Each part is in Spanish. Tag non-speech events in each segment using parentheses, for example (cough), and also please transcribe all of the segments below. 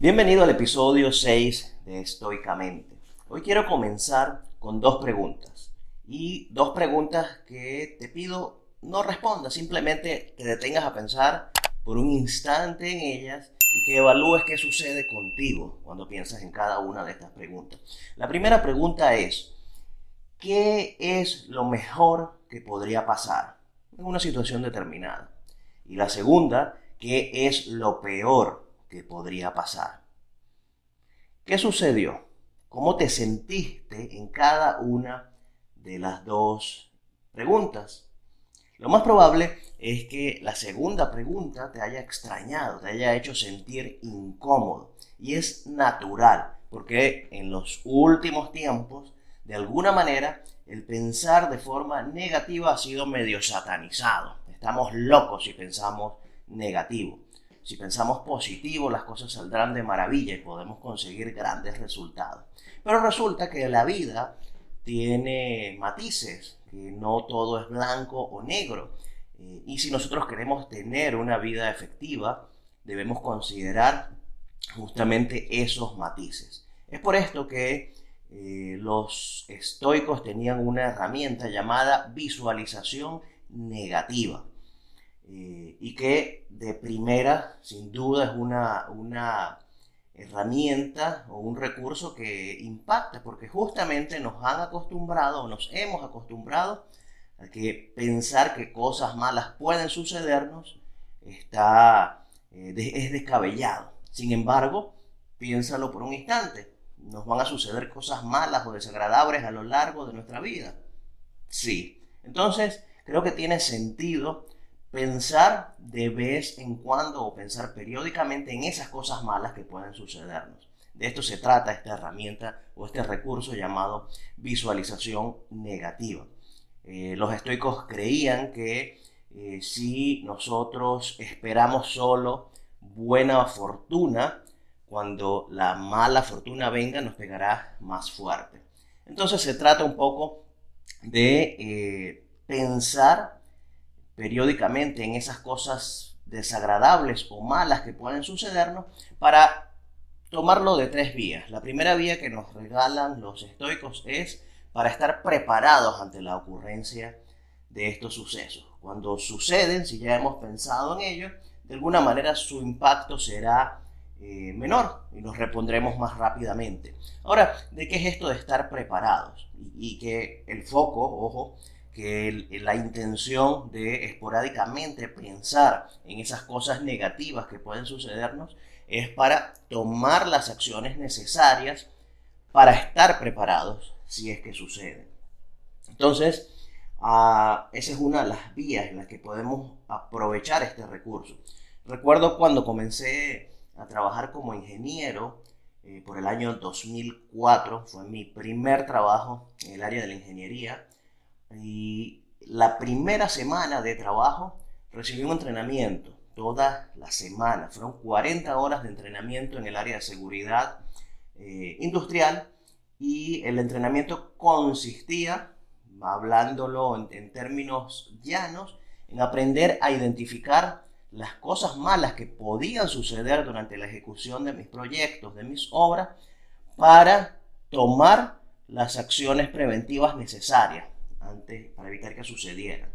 Bienvenido al episodio 6 de Estoicamente. Hoy quiero comenzar con dos preguntas. Y dos preguntas que te pido no respondas, simplemente te detengas a pensar por un instante en ellas y que evalúes qué sucede contigo cuando piensas en cada una de estas preguntas. La primera pregunta es, ¿qué es lo mejor que podría pasar en una situación determinada? Y la segunda, ¿qué es lo peor que podría pasar? ¿Qué sucedió? ¿Cómo te sentiste en cada una de las dos preguntas? Lo más probable es que la segunda pregunta te haya extrañado, te haya hecho sentir incómodo. Y es natural, porque en los últimos tiempos, de alguna manera, el pensar de forma negativa ha sido medio satanizado. Estamos locos si pensamos negativo. Si pensamos positivo, las cosas saldrán de maravilla y podemos conseguir grandes resultados. Pero resulta que la vida tiene matices, que no todo es blanco o negro. Eh, y si nosotros queremos tener una vida efectiva, debemos considerar justamente esos matices. Es por esto que eh, los estoicos tenían una herramienta llamada visualización negativa. Eh, y que de primera, sin duda, es una, una herramienta o un recurso que impacta, porque justamente nos han acostumbrado o nos hemos acostumbrado a que pensar que cosas malas pueden sucedernos está, eh, es descabellado. Sin embargo, piénsalo por un instante. ¿Nos van a suceder cosas malas o desagradables a lo largo de nuestra vida? Sí. Entonces, creo que tiene sentido pensar de vez en cuando o pensar periódicamente en esas cosas malas que pueden sucedernos. De esto se trata esta herramienta o este recurso llamado visualización negativa. Eh, los estoicos creían que eh, si nosotros esperamos solo buena fortuna, cuando la mala fortuna venga nos pegará más fuerte. Entonces se trata un poco de eh, pensar periódicamente en esas cosas desagradables o malas que pueden sucedernos para tomarlo de tres vías. La primera vía que nos regalan los estoicos es para estar preparados ante la ocurrencia de estos sucesos. Cuando suceden, si ya hemos pensado en ello, de alguna manera su impacto será eh, menor y nos repondremos más rápidamente. Ahora, ¿de qué es esto de estar preparados? y que el foco, ojo, que la intención de esporádicamente pensar en esas cosas negativas que pueden sucedernos es para tomar las acciones necesarias para estar preparados si es que sucede. Entonces, ah, esa es una de las vías en las que podemos aprovechar este recurso. Recuerdo cuando comencé a trabajar como ingeniero eh, por el año 2004, fue mi primer trabajo en el área de la ingeniería y la primera semana de trabajo recibí un entrenamiento, toda la semana. Fueron 40 horas de entrenamiento en el área de seguridad eh, industrial y el entrenamiento consistía, hablándolo en, en términos llanos, en aprender a identificar las cosas malas que podían suceder durante la ejecución de mis proyectos, de mis obras, para tomar las acciones preventivas necesarias antes para evitar que sucediera.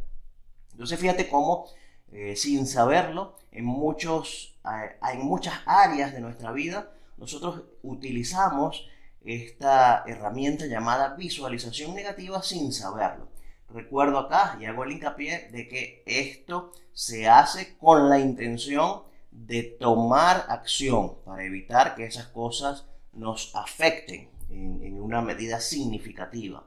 Entonces fíjate cómo, eh, sin saberlo, en, muchos, en muchas áreas de nuestra vida, nosotros utilizamos esta herramienta llamada visualización negativa sin saberlo. Recuerdo acá y hago el hincapié de que esto se hace con la intención de tomar acción para evitar que esas cosas nos afecten en una medida significativa.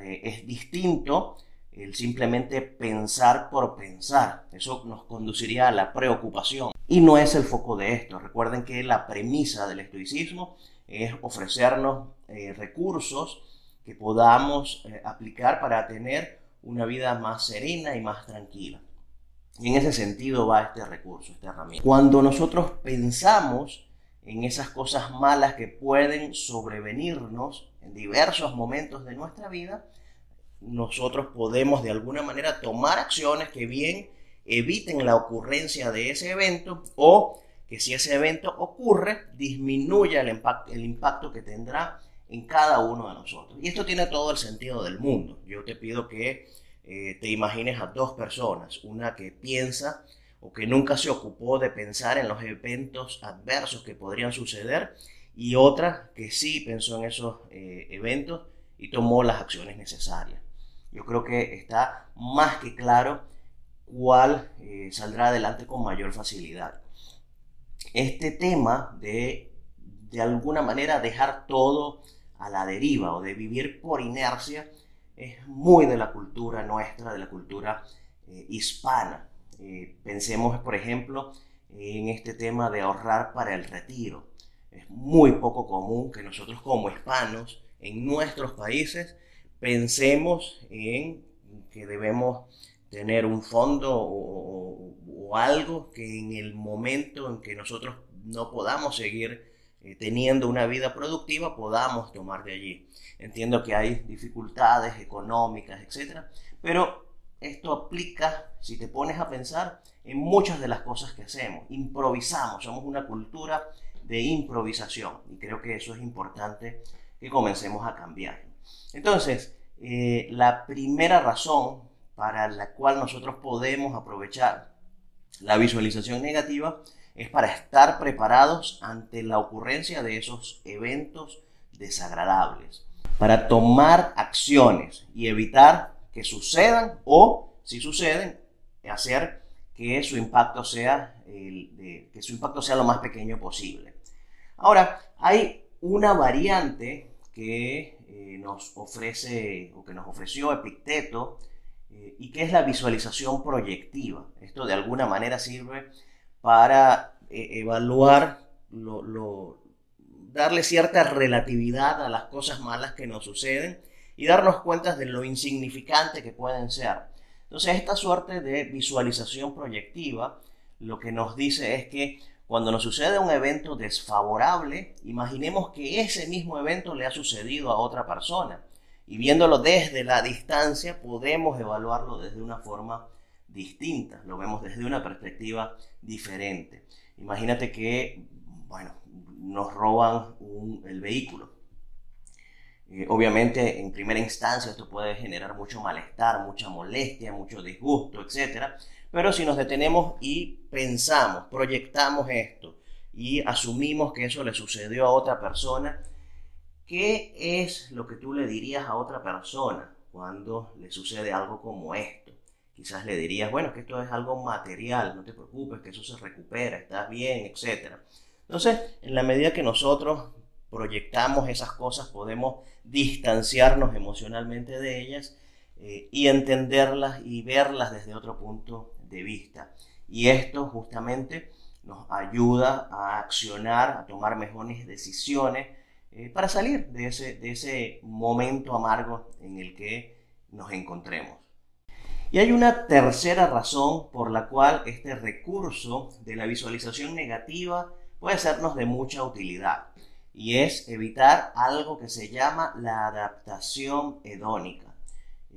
Eh, es distinto el simplemente pensar por pensar. Eso nos conduciría a la preocupación. Y no es el foco de esto. Recuerden que la premisa del estoicismo es ofrecernos eh, recursos que podamos eh, aplicar para tener una vida más serena y más tranquila. Y en ese sentido va este recurso, esta herramienta. Cuando nosotros pensamos en esas cosas malas que pueden sobrevenirnos en diversos momentos de nuestra vida, nosotros podemos de alguna manera tomar acciones que bien eviten la ocurrencia de ese evento o que si ese evento ocurre, disminuya el impacto, el impacto que tendrá en cada uno de nosotros. Y esto tiene todo el sentido del mundo. Yo te pido que eh, te imagines a dos personas, una que piensa o que nunca se ocupó de pensar en los eventos adversos que podrían suceder y otra que sí pensó en esos eh, eventos y tomó las acciones necesarias. Yo creo que está más que claro cuál eh, saldrá adelante con mayor facilidad. Este tema de de alguna manera dejar todo a la deriva o de vivir por inercia es muy de la cultura nuestra, de la cultura eh, hispana. Eh, pensemos, por ejemplo, en este tema de ahorrar para el retiro. Es muy poco común que nosotros como hispanos en nuestros países pensemos en que debemos tener un fondo o, o algo que en el momento en que nosotros no podamos seguir eh, teniendo una vida productiva podamos tomar de allí. Entiendo que hay dificultades económicas, etcétera, pero esto aplica, si te pones a pensar, en muchas de las cosas que hacemos. Improvisamos, somos una cultura de improvisación y creo que eso es importante que comencemos a cambiar. Entonces, eh, la primera razón para la cual nosotros podemos aprovechar la visualización negativa es para estar preparados ante la ocurrencia de esos eventos desagradables, para tomar acciones y evitar que sucedan o, si suceden, hacer que su impacto sea, que su impacto sea lo más pequeño posible. Ahora, hay una variante que eh, nos ofrece o que nos ofreció Epicteto eh, y que es la visualización proyectiva. Esto de alguna manera sirve para eh, evaluar, darle cierta relatividad a las cosas malas que nos suceden y darnos cuenta de lo insignificante que pueden ser. Entonces, esta suerte de visualización proyectiva lo que nos dice es que cuando nos sucede un evento desfavorable, imaginemos que ese mismo evento le ha sucedido a otra persona. Y viéndolo desde la distancia, podemos evaluarlo desde una forma distintas, lo vemos desde una perspectiva diferente. Imagínate que, bueno, nos roban el vehículo. Eh, obviamente, en primera instancia, esto puede generar mucho malestar, mucha molestia, mucho disgusto, etc. Pero si nos detenemos y pensamos, proyectamos esto y asumimos que eso le sucedió a otra persona, ¿qué es lo que tú le dirías a otra persona cuando le sucede algo como esto? Quizás le dirías, bueno, que esto es algo material, no te preocupes, que eso se recupera, estás bien, etc. Entonces, en la medida que nosotros proyectamos esas cosas, podemos distanciarnos emocionalmente de ellas eh, y entenderlas y verlas desde otro punto de vista. Y esto justamente nos ayuda a accionar, a tomar mejores decisiones eh, para salir de ese, de ese momento amargo en el que nos encontremos. Y hay una tercera razón por la cual este recurso de la visualización negativa puede sernos de mucha utilidad y es evitar algo que se llama la adaptación hedónica,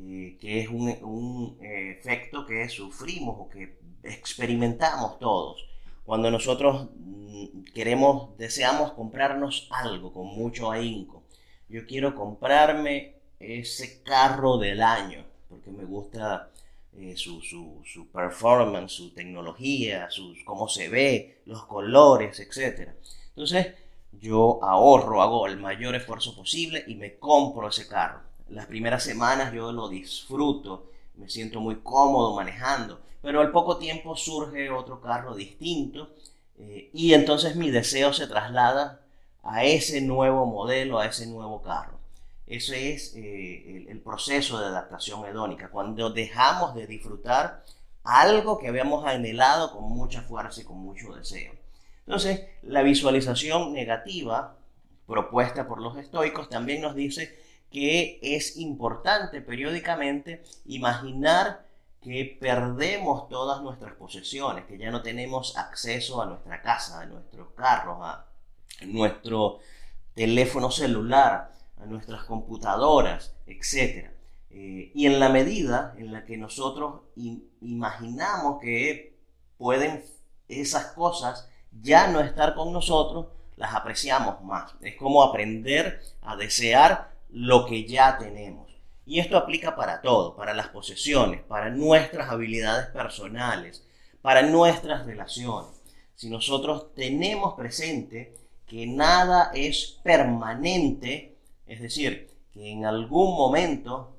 eh, que es un, eh, efecto que sufrimos o que experimentamos todos. Cuando nosotros mm, queremos, deseamos comprarnos algo con mucho ahínco. Yo quiero comprarme ese carro del año porque me gusta eh, su, su, performance, su tecnología, sus, cómo se ve, los colores, etc. Entonces, yo ahorro, hago el mayor esfuerzo posible y me compro ese carro. Las primeras semanas yo lo disfruto, me siento muy cómodo manejando, pero al poco tiempo surge otro carro distinto eh, y entonces mi deseo se traslada a ese nuevo modelo, a ese nuevo carro. Ese es eh, el, proceso de adaptación hedónica, cuando dejamos de disfrutar algo que habíamos anhelado con mucha fuerza y con mucho deseo. Entonces, la visualización negativa propuesta por los estoicos también nos dice que es importante periódicamente imaginar que perdemos todas nuestras posesiones, que ya no tenemos acceso a nuestra casa, a nuestros carros, a nuestro teléfono celular, a nuestras computadoras, etc. Eh, y en la medida en la que nosotros imaginamos que pueden esas cosas ya no estar con nosotros, las apreciamos más. Es como aprender a desear lo que ya tenemos. Y esto aplica para todo, para las posesiones, para nuestras habilidades personales, para nuestras relaciones. Si nosotros tenemos presente que nada es permanente, es decir, que en algún momento,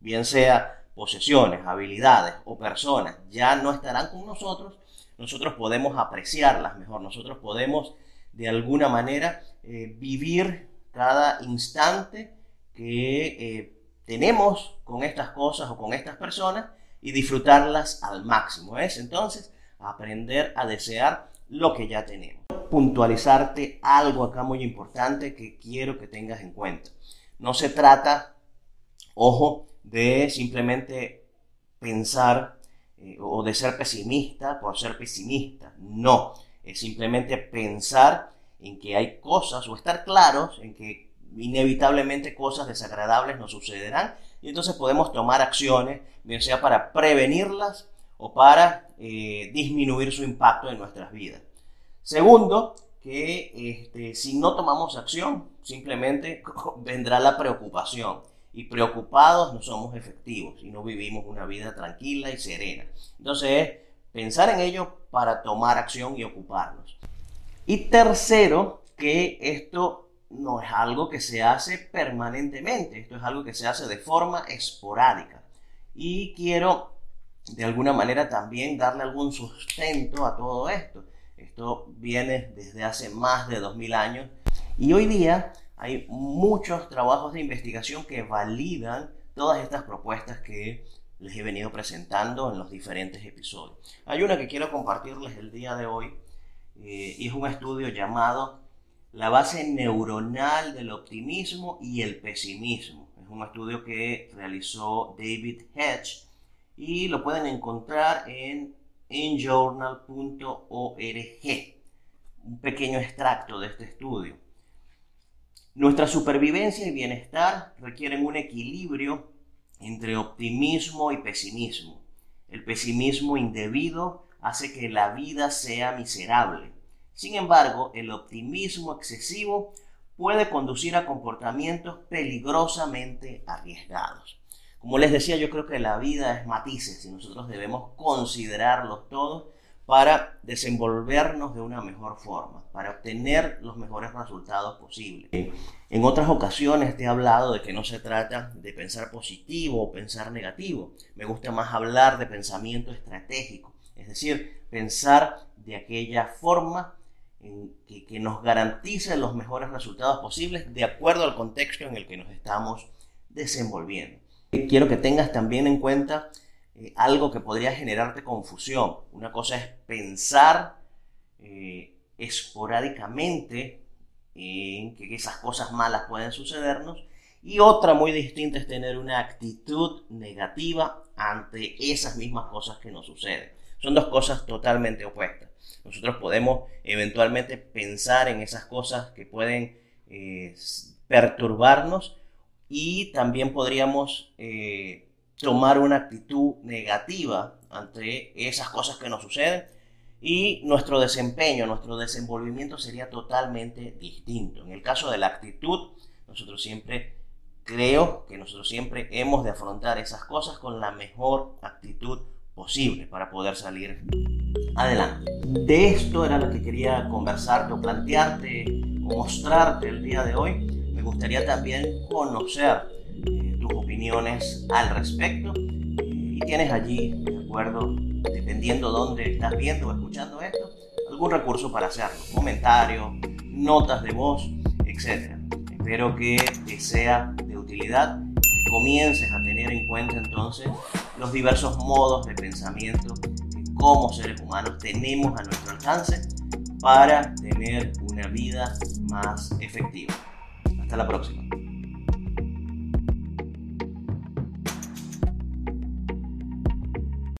bien sea posesiones, habilidades o personas, ya no estarán con nosotros, nosotros podemos apreciarlas mejor, nosotros podemos de alguna manera eh, vivir cada instante que eh, tenemos con estas cosas o con estas personas y disfrutarlas al máximo. Es entonces aprender a desear lo que ya tenemos. Puntualizarte algo acá muy importante que quiero que tengas en cuenta. No se trata, ojo, de simplemente pensar eh, o de ser pesimista por ser pesimista. No, es simplemente pensar en que hay cosas o estar claros en que inevitablemente cosas desagradables nos sucederán y entonces podemos tomar acciones, bien sea para prevenirlas o para eh, disminuir su impacto en nuestras vidas. Segundo, que este, si no tomamos acción, simplemente (laughs) vendrá la preocupación. Y preocupados no somos efectivos y no vivimos una vida tranquila y serena. Entonces es pensar en ello para tomar acción y ocuparnos. Y tercero, que esto no es algo que se hace permanentemente, esto es algo que se hace de forma esporádica. Y quiero de alguna manera también darle algún sustento a todo esto. Esto viene desde hace más de 2000 años y hoy día hay muchos trabajos de investigación que validan todas estas propuestas que les he venido presentando en los diferentes episodios. Hay una que quiero compartirles el día de hoy eh, es un estudio llamado La base neuronal del optimismo y el pesimismo. Es un estudio que realizó David Hedge y lo pueden encontrar en enjournal.org. Un pequeño extracto de este estudio. Nuestra supervivencia y bienestar requieren un equilibrio entre optimismo y pesimismo. El pesimismo indebido hace que la vida sea miserable. Sin embargo, el optimismo excesivo puede conducir a comportamientos peligrosamente arriesgados. Como les decía, yo creo que la vida es matices y nosotros debemos considerarlos todos para desenvolvernos de una mejor forma, para obtener los mejores resultados posibles. En otras ocasiones te he hablado de que no se trata de pensar positivo o pensar negativo. Me gusta más hablar de pensamiento estratégico, es decir, pensar de aquella forma que, nos garantice los mejores resultados posibles de acuerdo al contexto en el que nos estamos desenvolviendo. Quiero que tengas también en cuenta eh, algo que podría generarte confusión. Una cosa es pensar eh, esporádicamente en que esas cosas malas pueden sucedernos y otra muy distinta es tener una actitud negativa ante esas mismas cosas que nos suceden. Son dos cosas totalmente opuestas. Nosotros podemos eventualmente pensar en esas cosas que pueden eh, perturbarnos y también podríamos eh, tomar una actitud negativa ante esas cosas que nos suceden y nuestro desempeño, nuestro desenvolvimiento sería totalmente distinto. En el caso de la actitud, nosotros siempre creo que nosotros siempre hemos de afrontar esas cosas con la mejor actitud posible para poder salir adelante. De esto era lo que quería conversarte o plantearte o mostrarte el día de hoy gustaría también conocer eh, tus opiniones al respecto. y tienes allí, de acuerdo, dependiendo dónde estás viendo o escuchando esto, algún recurso para hacerlo. Comentarios, notas de voz, etc. Espero que te sea de utilidad, comiences a tener en cuenta entonces los diversos modos de pensamiento que como seres humanos tenemos a nuestro alcance para tener una vida más efectiva. Hasta la próxima.